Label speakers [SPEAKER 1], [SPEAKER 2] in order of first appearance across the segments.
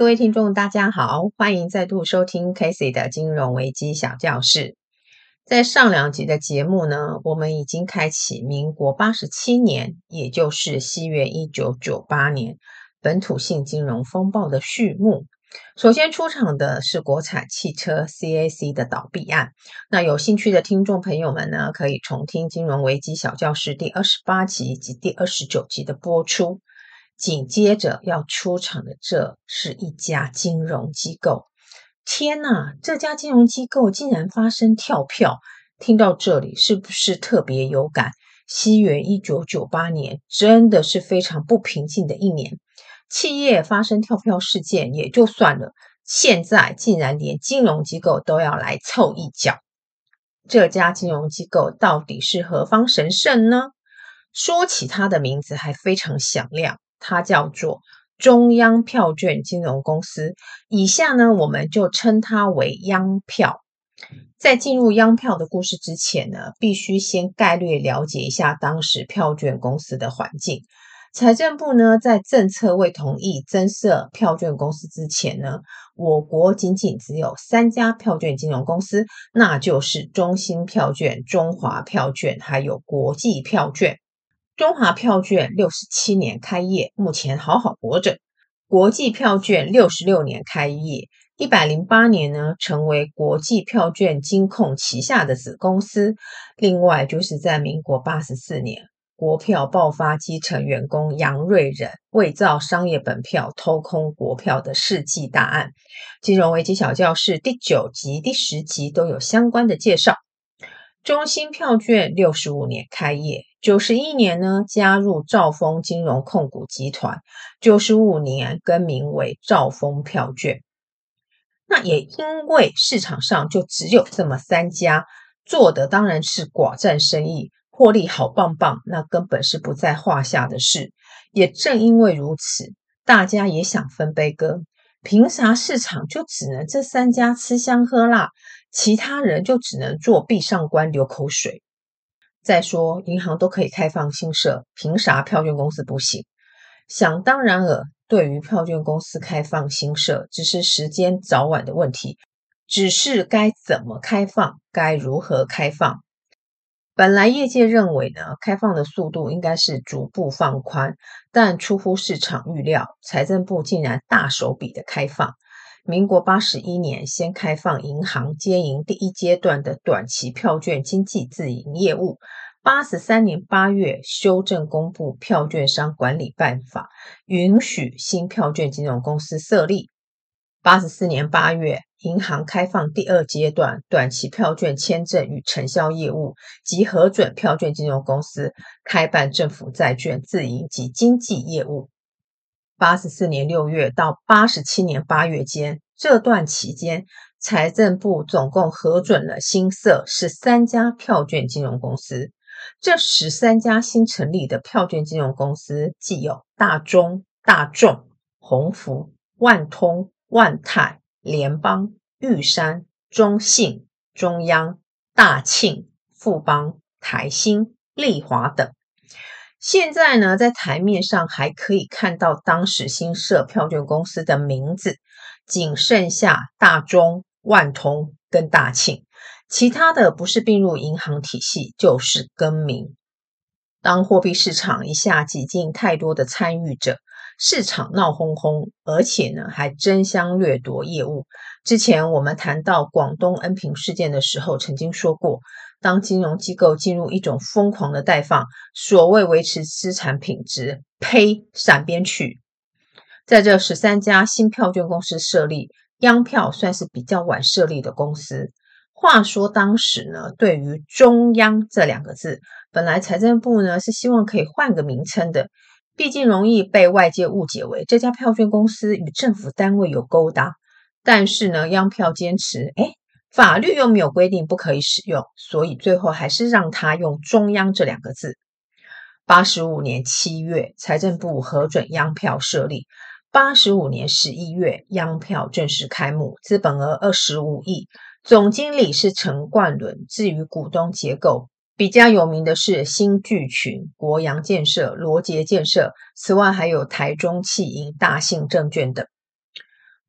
[SPEAKER 1] 各位听众，大家好，欢迎再度收听 Casey 的金融危机小教室。在上两集的节目呢，我们已经开启民国八十七年，也就是西元一九九八年本土性金融风暴的序幕。首先出场的是国产汽车 CAC 的倒闭案。那有兴趣的听众朋友们呢，可以重听金融危机小教室第二十八集及第二十九集的播出。紧接着要出场的，这是一家金融机构。天哪！这家金融机构竟然发生跳票，听到这里是不是特别有感？西元一九九八年真的是非常不平静的一年，企业发生跳票事件也就算了，现在竟然连金融机构都要来凑一脚。这家金融机构到底是何方神圣呢？说起它的名字还非常响亮，它叫做。中央票券金融公司，以下呢，我们就称它为央票。在进入央票的故事之前呢，必须先概略了解一下当时票券公司的环境。财政部呢，在政策未同意增设票券公司之前呢，我国仅仅只有三家票券金融公司，那就是中兴票券、中华票券，还有国际票券。中华票券六十七年开业，目前好好活着。国际票券六十六年开业，一百零八年呢，成为国际票券金控旗下的子公司。另外，就是在民国八十四年，国票爆发基层员工杨瑞仁伪造商业本票、偷空国票的世纪大案。金融危机小教室第九集、第十集都有相关的介绍。中兴票券六十五年开业。九十一年呢，加入兆丰金融控股集团。九十五年更名为兆丰票券。那也因为市场上就只有这么三家，做的当然是寡占生意，获利好棒棒，那根本是不在话下的事。也正因为如此，大家也想分杯羹。凭啥市场就只能这三家吃香喝辣，其他人就只能做壁上观流口水？再说，银行都可以开放新设，凭啥票券公司不行？想当然尔，对于票券公司开放新设，只是时间早晚的问题，只是该怎么开放，该如何开放。本来业界认为呢，开放的速度应该是逐步放宽，但出乎市场预料，财政部竟然大手笔的开放。民国八十一年，先开放银行接营第一阶段的短期票券经纪自营业务。八十三年八月，修正公布《票券商管理办法》，允许新票券金融公司设立。八十四年八月，银行开放第二阶段短期票券签证与承销业务，及核准票券金融公司开办政府债券自营及经纪业务。八十四年六月到八十七年八月间，这段期间，财政部总共核准了新设十三家票券金融公司。这十三家新成立的票券金融公司，既有大中、大众、鸿福、万通、万泰、联邦、玉山、中信、中央、大庆、富邦、台新、丽华等。现在呢，在台面上还可以看到当时新设票券公司的名字，仅剩下大中、万通跟大庆，其他的不是并入银行体系，就是更名。当货币市场一下挤进太多的参与者，市场闹哄哄，而且呢还争相掠夺业务。之前我们谈到广东恩平事件的时候，曾经说过。当金融机构进入一种疯狂的贷放，所谓维持资产品质，呸，闪边去！在这十三家新票券公司设立，央票算是比较晚设立的公司。话说当时呢，对于“中央”这两个字，本来财政部呢是希望可以换个名称的，毕竟容易被外界误解为这家票券公司与政府单位有勾搭。但是呢，央票坚持，诶法律又没有规定不可以使用，所以最后还是让他用“中央”这两个字。八十五年七月，财政部核准央票设立；八十五年十一月，央票正式开幕，资本额二十五亿，总经理是陈冠伦。至于股东结构，比较有名的是新巨群、国阳建设、罗杰建设，此外还有台中汽银、大信证券等。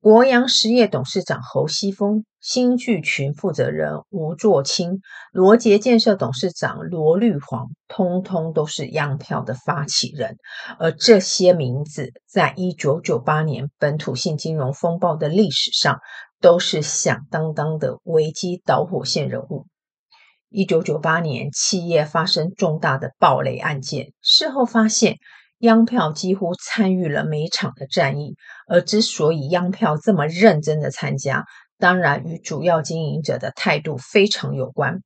[SPEAKER 1] 国阳实业董事长侯西峰、新聚群负责人吴作清、罗杰建设董事长罗绿煌，通通都是央票的发起人。而这些名字，在一九九八年本土性金融风暴的历史上，都是响当当的危机导火线人物。一九九八年，企业发生重大的暴雷案件，事后发现。央票几乎参与了每场的战役，而之所以央票这么认真的参加，当然与主要经营者的态度非常有关。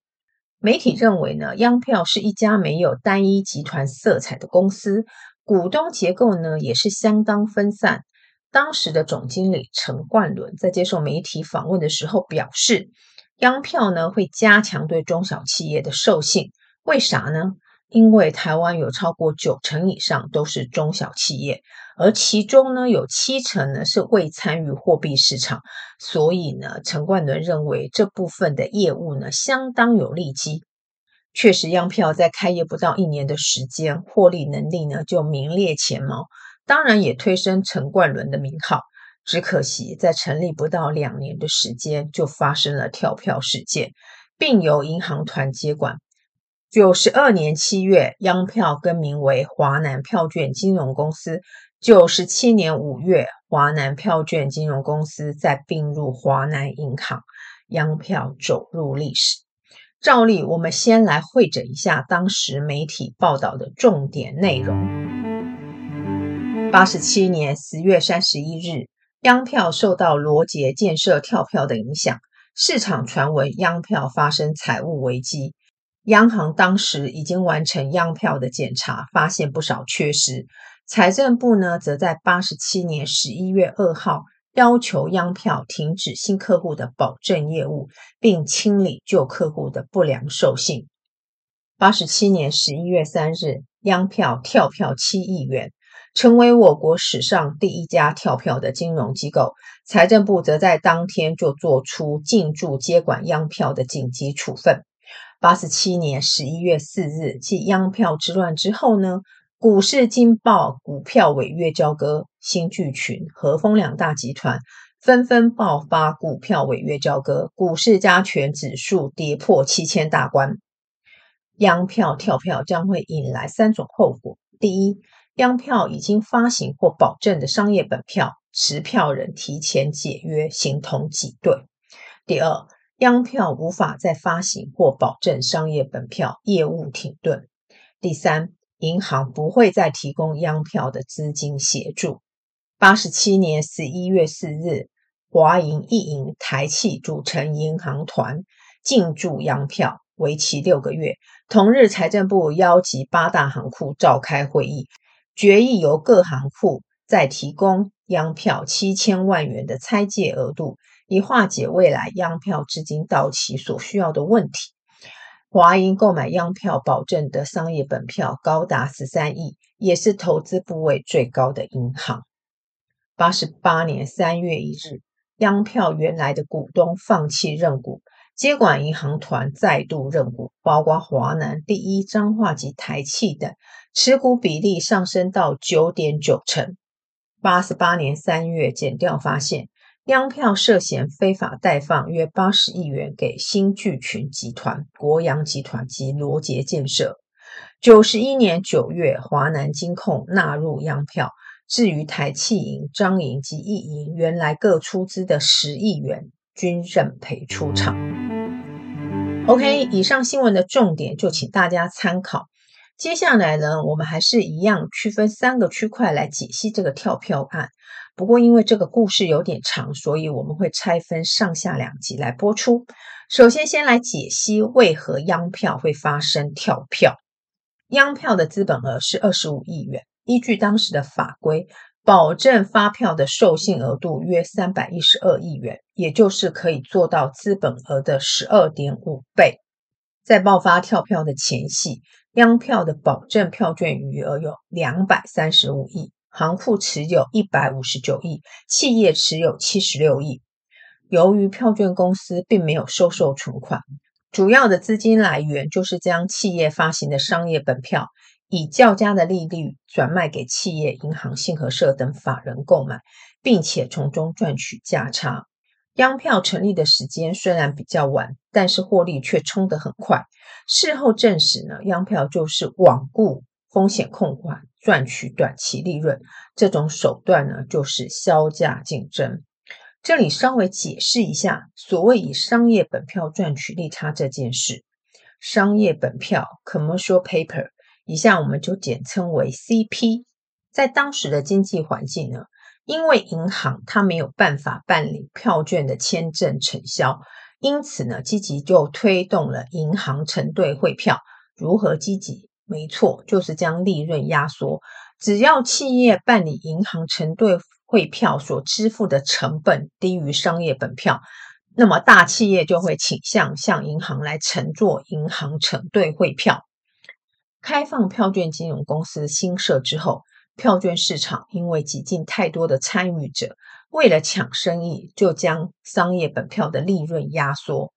[SPEAKER 1] 媒体认为呢，央票是一家没有单一集团色彩的公司，股东结构呢也是相当分散。当时的总经理陈冠伦在接受媒体访问的时候表示，央票呢会加强对中小企业的授信，为啥呢？因为台湾有超过九成以上都是中小企业，而其中呢有七成呢是未参与货币市场，所以呢陈冠伦认为这部分的业务呢相当有利基。确实，央票在开业不到一年的时间，获利能力呢就名列前茅，当然也推升陈冠伦的名号。只可惜在成立不到两年的时间，就发生了跳票事件，并由银行团接管。九十二年七月，央票更名为华南票券金融公司。九十七年五月，华南票券金融公司再并入华南银行，央票走入历史。照例，我们先来会诊一下当时媒体报道的重点内容。八十七年十月三十一日，央票受到罗杰建设跳票的影响，市场传闻央票发生财务危机。央行当时已经完成央票的检查，发现不少缺失。财政部呢，则在八十七年十一月二号要求央票停止新客户的保证业务，并清理旧客户的不良授信。八十七年十一月三日，央票跳票七亿元，成为我国史上第一家跳票的金融机构。财政部则在当天就做出进驻接管央票的紧急处分。八十七年十一月四日，继央票之乱之后呢，股市惊爆股票违约交割，新聚群、和丰两大集团纷纷爆发股票违约交割，股市加权指数跌破七千大关。央票跳票将会引来三种后果：第一，央票已经发行或保证的商业本票，持票人提前解约，形同挤兑；第二，央票无法再发行或保证商业本票，业务停顿。第三，银行不会再提供央票的资金协助。八十七年十一月四日，华银、一银、台企组成银行团进驻央票，为期六个月。同日，财政部邀集八大行库召开会议，决议由各行库再提供央票七千万元的拆借额度。以化解未来央票资金到期所需要的问题。华银购买央票保证的商业本票高达十三亿，也是投资部位最高的银行。八十八年三月一日，央票原来的股东放弃认股，接管银行团再度认股，包括华南、第一、彰化及台企等，持股比例上升到九点九成。八十八年三月，减掉发现。央票涉嫌非法贷放约八十亿元给新聚群集团、国阳集团及罗杰建设。九十一年九月，华南金控纳入央票。至于台企银、彰银及一银，原来各出资的十亿元均认赔出场。OK，以上新闻的重点就请大家参考。接下来呢，我们还是一样区分三个区块来解析这个跳票案。不过，因为这个故事有点长，所以我们会拆分上下两集来播出。首先，先来解析为何央票会发生跳票。央票的资本额是二十五亿元，依据当时的法规，保证发票的授信额度约三百一十二亿元，也就是可以做到资本额的十二点五倍。在爆发跳票的前夕，央票的保证票券余额有两百三十五亿。行库持有一百五十九亿，企业持有七十六亿。由于票券公司并没有收受存款，主要的资金来源就是将企业发行的商业本票以较佳的利率转卖给企业、银行、信合社等法人购买，并且从中赚取价差。央票成立的时间虽然比较晚，但是获利却冲得很快。事后证实呢，央票就是罔顾风险控管，赚取短期利润。这种手段呢，就是削价竞争。这里稍微解释一下，所谓以商业本票赚取利差这件事。商业本票 （commercial paper），以下我们就简称为 CP。在当时的经济环境呢，因为银行它没有办法办理票券的签证承销，因此呢，积极就推动了银行承兑汇票。如何积极？没错，就是将利润压缩。只要企业办理银行承兑汇票所支付的成本低于商业本票。那么大企业就会倾向向银行来承做银行承兑汇票。开放票券金融公司新设之后，票券市场因为挤进太多的参与者，为了抢生意，就将商业本票的利润压缩。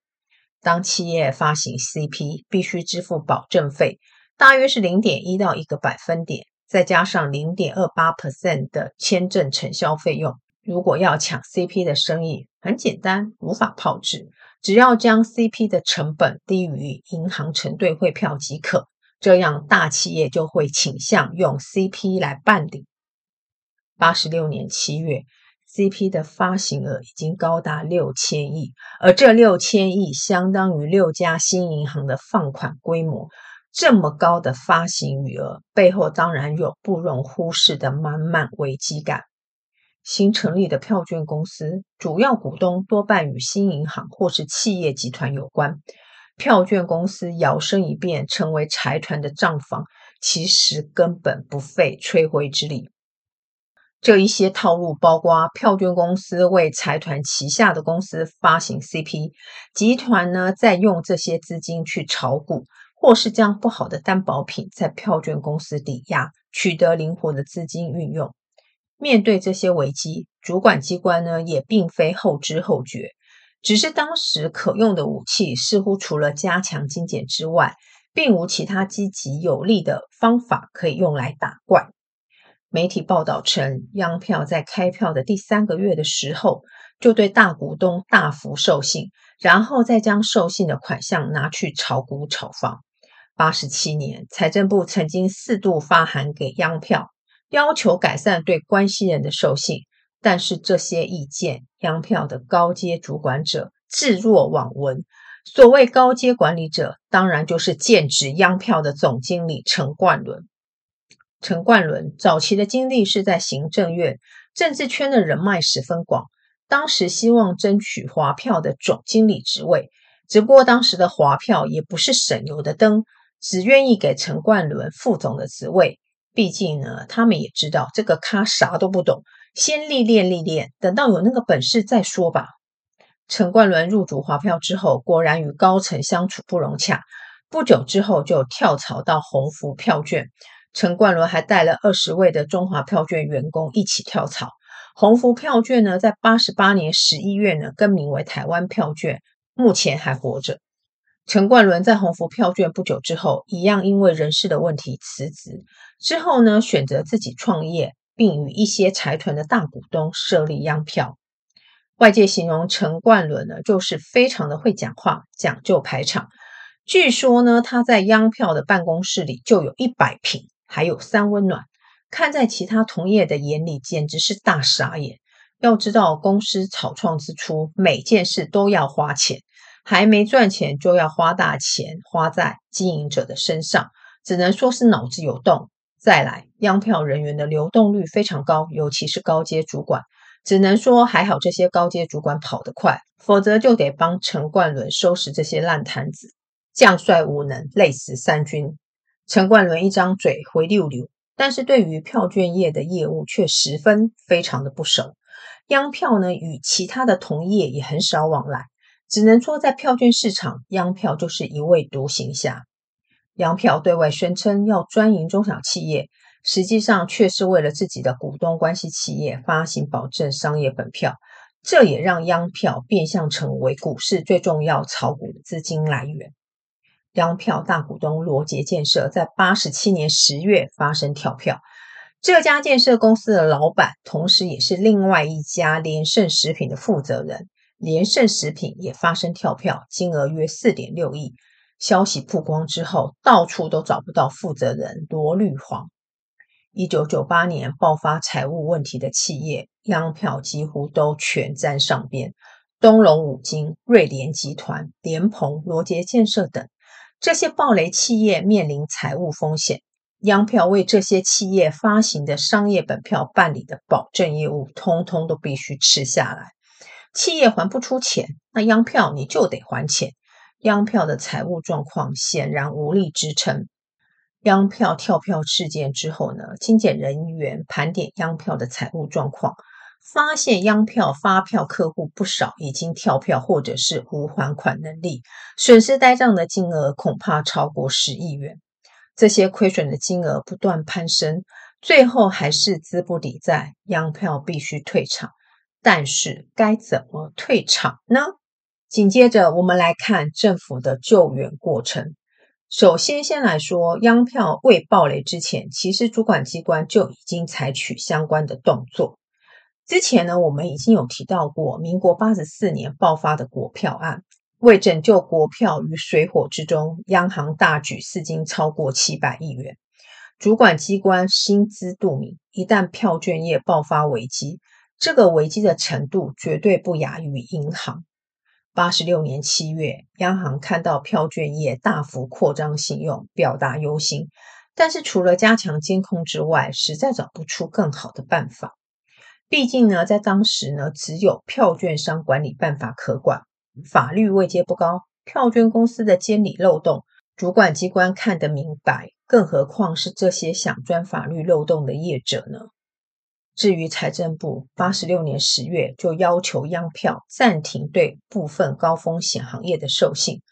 [SPEAKER 1] 当企业发行 CP，必须支付保证费，大约是零点一到一个百分点，再加上零点二八 percent 的签证承销费用。如果要抢 CP 的生意，很简单，无法炮制，只要将 CP 的成本低于银行承兑汇票即可。这样大企业就会倾向用 CP 来办理。八十六年七月，CP 的发行额已经高达六千亿，而这六千亿相当于六家新银行的放款规模。这么高的发行余额，背后当然有不容忽视的满满危机感。新成立的票券公司，主要股东多半与新银行或是企业集团有关。票券公司摇身一变成为财团的账房，其实根本不费吹灰之力。这一些套路包括票券公司为财团旗下的公司发行 CP，集团呢再用这些资金去炒股，或是将不好的担保品在票券公司抵押，取得灵活的资金运用。面对这些危机，主管机关呢也并非后知后觉，只是当时可用的武器似乎除了加强精简之外，并无其他积极有力的方法可以用来打怪。媒体报道称，央票在开票的第三个月的时候，就对大股东大幅授信，然后再将授信的款项拿去炒股炒房。八十七年，财政部曾经四度发函给央票。要求改善对关系人的授信，但是这些意见，央票的高阶主管者置若罔闻。所谓高阶管理者，当然就是剑指央票的总经理陈冠伦。陈冠伦早期的经历是在行政院，政治圈的人脉十分广，当时希望争取华票的总经理职位，只不过当时的华票也不是省油的灯，只愿意给陈冠伦副总的职位。毕竟呢，他们也知道这个咖啥都不懂，先历练历练，等到有那个本事再说吧。陈冠伦入主华票之后，果然与高层相处不融洽，不久之后就跳槽到鸿福票券。陈冠伦还带了二十位的中华票券员工一起跳槽。鸿福票券呢，在八十八年十一月呢，更名为台湾票券，目前还活着。陈冠伦在鸿福票券不久之后，一样因为人事的问题辞职。之后呢，选择自己创业，并与一些财团的大股东设立央票。外界形容陈冠伦呢，就是非常的会讲话，讲究排场。据说呢，他在央票的办公室里就有一百坪，还有三温暖。看在其他同业的眼里，简直是大傻眼。要知道，公司草创之初，每件事都要花钱。还没赚钱就要花大钱花在经营者的身上，只能说是脑子有洞。再来，央票人员的流动率非常高，尤其是高阶主管，只能说还好这些高阶主管跑得快，否则就得帮陈冠伦收拾这些烂摊子。将帅无能，累死三军。陈冠伦一张嘴回溜溜，但是对于票券业的业务却十分非常的不熟。央票呢，与其他的同业也很少往来。只能说，在票券市场，央票就是一位独行侠。央票对外宣称要专营中小企业，实际上却是为了自己的股东关系企业发行保证商业本票。这也让央票变相成为股市最重要炒股的资金来源。央票大股东罗杰建设在八十七年十月发生跳票，这家建设公司的老板，同时也是另外一家联圣食品的负责人。联圣食品也发生跳票，金额约四点六亿。消息曝光之后，到处都找不到负责人罗律黄。一九九八年爆发财务问题的企业，央票几乎都全沾上边。东隆五金、瑞联集团、联鹏、罗杰建设等这些暴雷企业面临财务风险。央票为这些企业发行的商业本票办理的保证业务，通通都必须吃下来。企业还不出钱，那央票你就得还钱。央票的财务状况显然无力支撑。央票跳票事件之后呢，精检人员盘点央票的财务状况，发现央票发票客户不少已经跳票，或者是无还款能力，损失呆账的金额恐怕超过十亿元。这些亏损的金额不断攀升，最后还是资不抵债，央票必须退场。但是该怎么退场呢？紧接着我们来看政府的救援过程。首先，先来说央票未爆雷之前，其实主管机关就已经采取相关的动作。之前呢，我们已经有提到过，民国八十四年爆发的国票案。为拯救国票于水火之中，央行大举释金超过七百亿元。主管机关心知肚明，一旦票券业爆发危机，这个危机的程度绝对不亚于银行。八十六年七月，央行看到票券业大幅扩张信用，表达忧心，但是除了加强监控之外，实在找不出更好的办法。毕竟呢，在当时呢，只有票券商管理办法可管。法律位阶不高，票券公司的监理漏洞，主管机关看得明白，更何况是这些想钻法律漏洞的业者呢？至于财政部，八十六年十月就要求央票暂停对部分高风险行业的授信。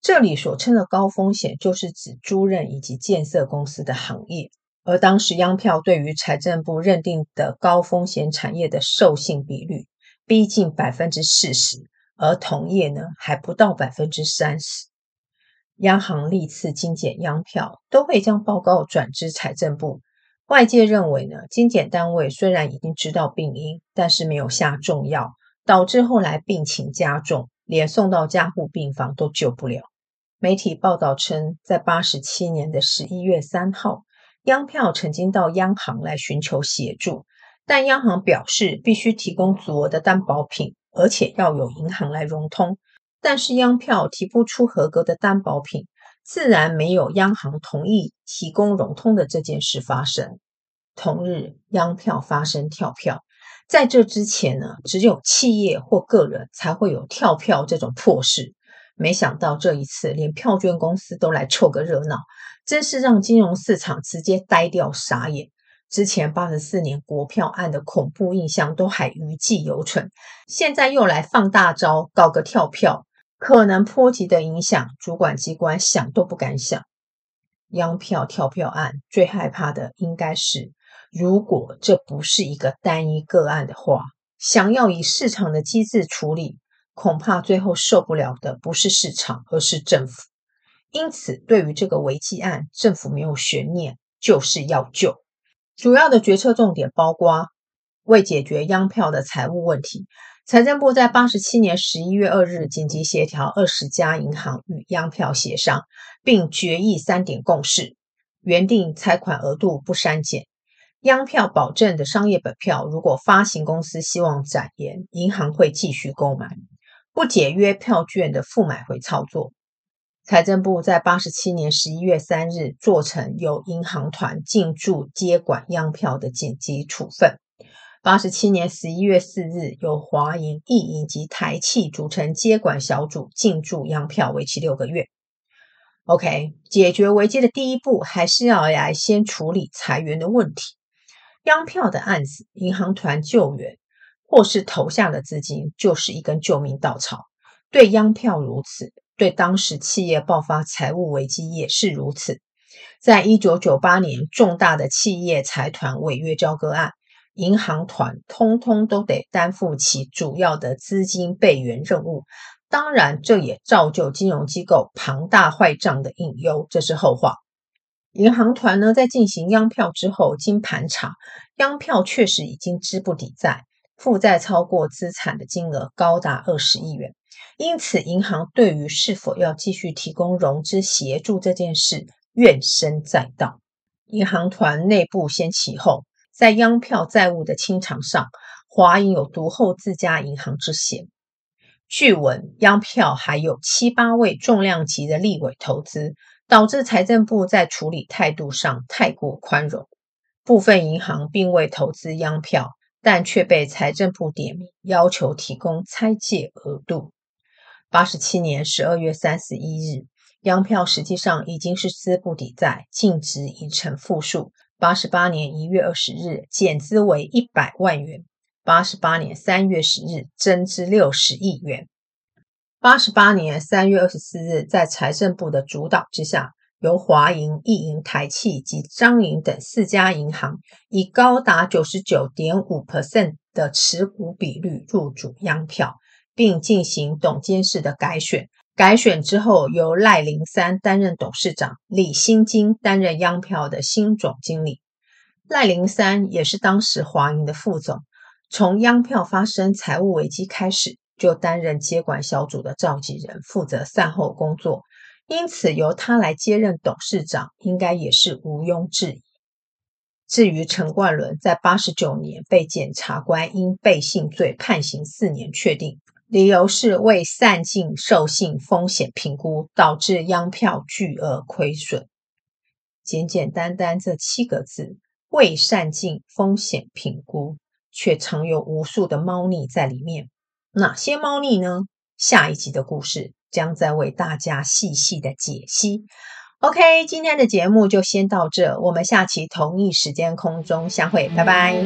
[SPEAKER 1] 这里所称的高风险，就是指租赁以及建设公司的行业。而当时央票对于财政部认定的高风险产业的授信比率，逼近百分之四十。而同业呢，还不到百分之三十。央行历次精简央票，都会将报告转至财政部。外界认为呢，精简单位虽然已经知道病因，但是没有下重药，导致后来病情加重，连送到加护病房都救不了。媒体报道称，在八十七年的十一月三号，央票曾经到央行来寻求协助，但央行表示必须提供足额的担保品。而且要有银行来融通，但是央票提不出合格的担保品，自然没有央行同意提供融通的这件事发生。同日，央票发生跳票，在这之前呢，只有企业或个人才会有跳票这种破事。没想到这一次，连票券公司都来凑个热闹，真是让金融市场直接呆掉傻眼。之前八十四年国票案的恐怖印象都还余悸犹存，现在又来放大招，搞个跳票，可能波及的影响，主管机关想都不敢想。央票跳票案最害怕的应该是，如果这不是一个单一个案的话，想要以市场的机制处理，恐怕最后受不了的不是市场，而是政府。因此，对于这个危机案，政府没有悬念，就是要救。主要的决策重点包括：为解决央票的财务问题，财政部在八十七年十一月二日紧急协调二十家银行与央票协商，并决议三点共识：原定拆款额度不删减；央票保证的商业本票，如果发行公司希望展延，银行会继续购买；不解约票券的复买回操作。财政部在八十七年十一月三日做成由银行团进驻接管央票的紧急处分。八十七年十一月四日，由华银、易银及台企组成接管小组进驻央票，为期六个月。OK，解决危机的第一步还是要来先处理财源的问题。央票的案子，银行团救援或是投下的资金，就是一根救命稻草。对央票如此。对当时企业爆发财务危机也是如此。在一九九八年重大的企业财团违约交割案，银行团通通都得担负起主要的资金备援任务。当然，这也造就金融机构庞大坏账的隐忧，这是后话。银行团呢，在进行央票之后，经盘查，央票确实已经资不抵债，负债超过资产的金额高达二十亿元。因此，银行对于是否要继续提供融资协助这件事怨声载道。银行团内部先起哄，在央票债务的清偿上，华银有独厚自家银行之嫌。据闻，央票还有七八位重量级的立委投资。导致财政部在处理态度上太过宽容，部分银行并未投资央票，但却被财政部点名要求提供拆借额度。八十七年十二月三十一日，央票实际上已经是资不抵债，净值已成负数。八十八年一月二十日，减资为一百万元。八十八年三月十日，增资六十亿元。八十八年三月二十四日，在财政部的主导之下，由华银、一银、台企及彰银等四家银行，以高达九十九点五 percent 的持股比率入主央票，并进行董监事的改选。改选之后，由赖林三担任董事长，李新金担任央票的新总经理。赖林三也是当时华银的副总，从央票发生财务危机开始。就担任接管小组的召集人，负责善后工作，因此由他来接任董事长，应该也是毋庸置疑。至于陈冠伦，在八十九年被检察官因背信罪判刑四年确定，理由是未善尽授信风险评估，导致央票巨额亏损。简简单单这七个字，未善尽风险评估，却藏有无数的猫腻在里面。哪些猫腻呢？下一集的故事将再为大家细细的解析。OK，今天的节目就先到这，我们下期同一时间空中相会，拜拜。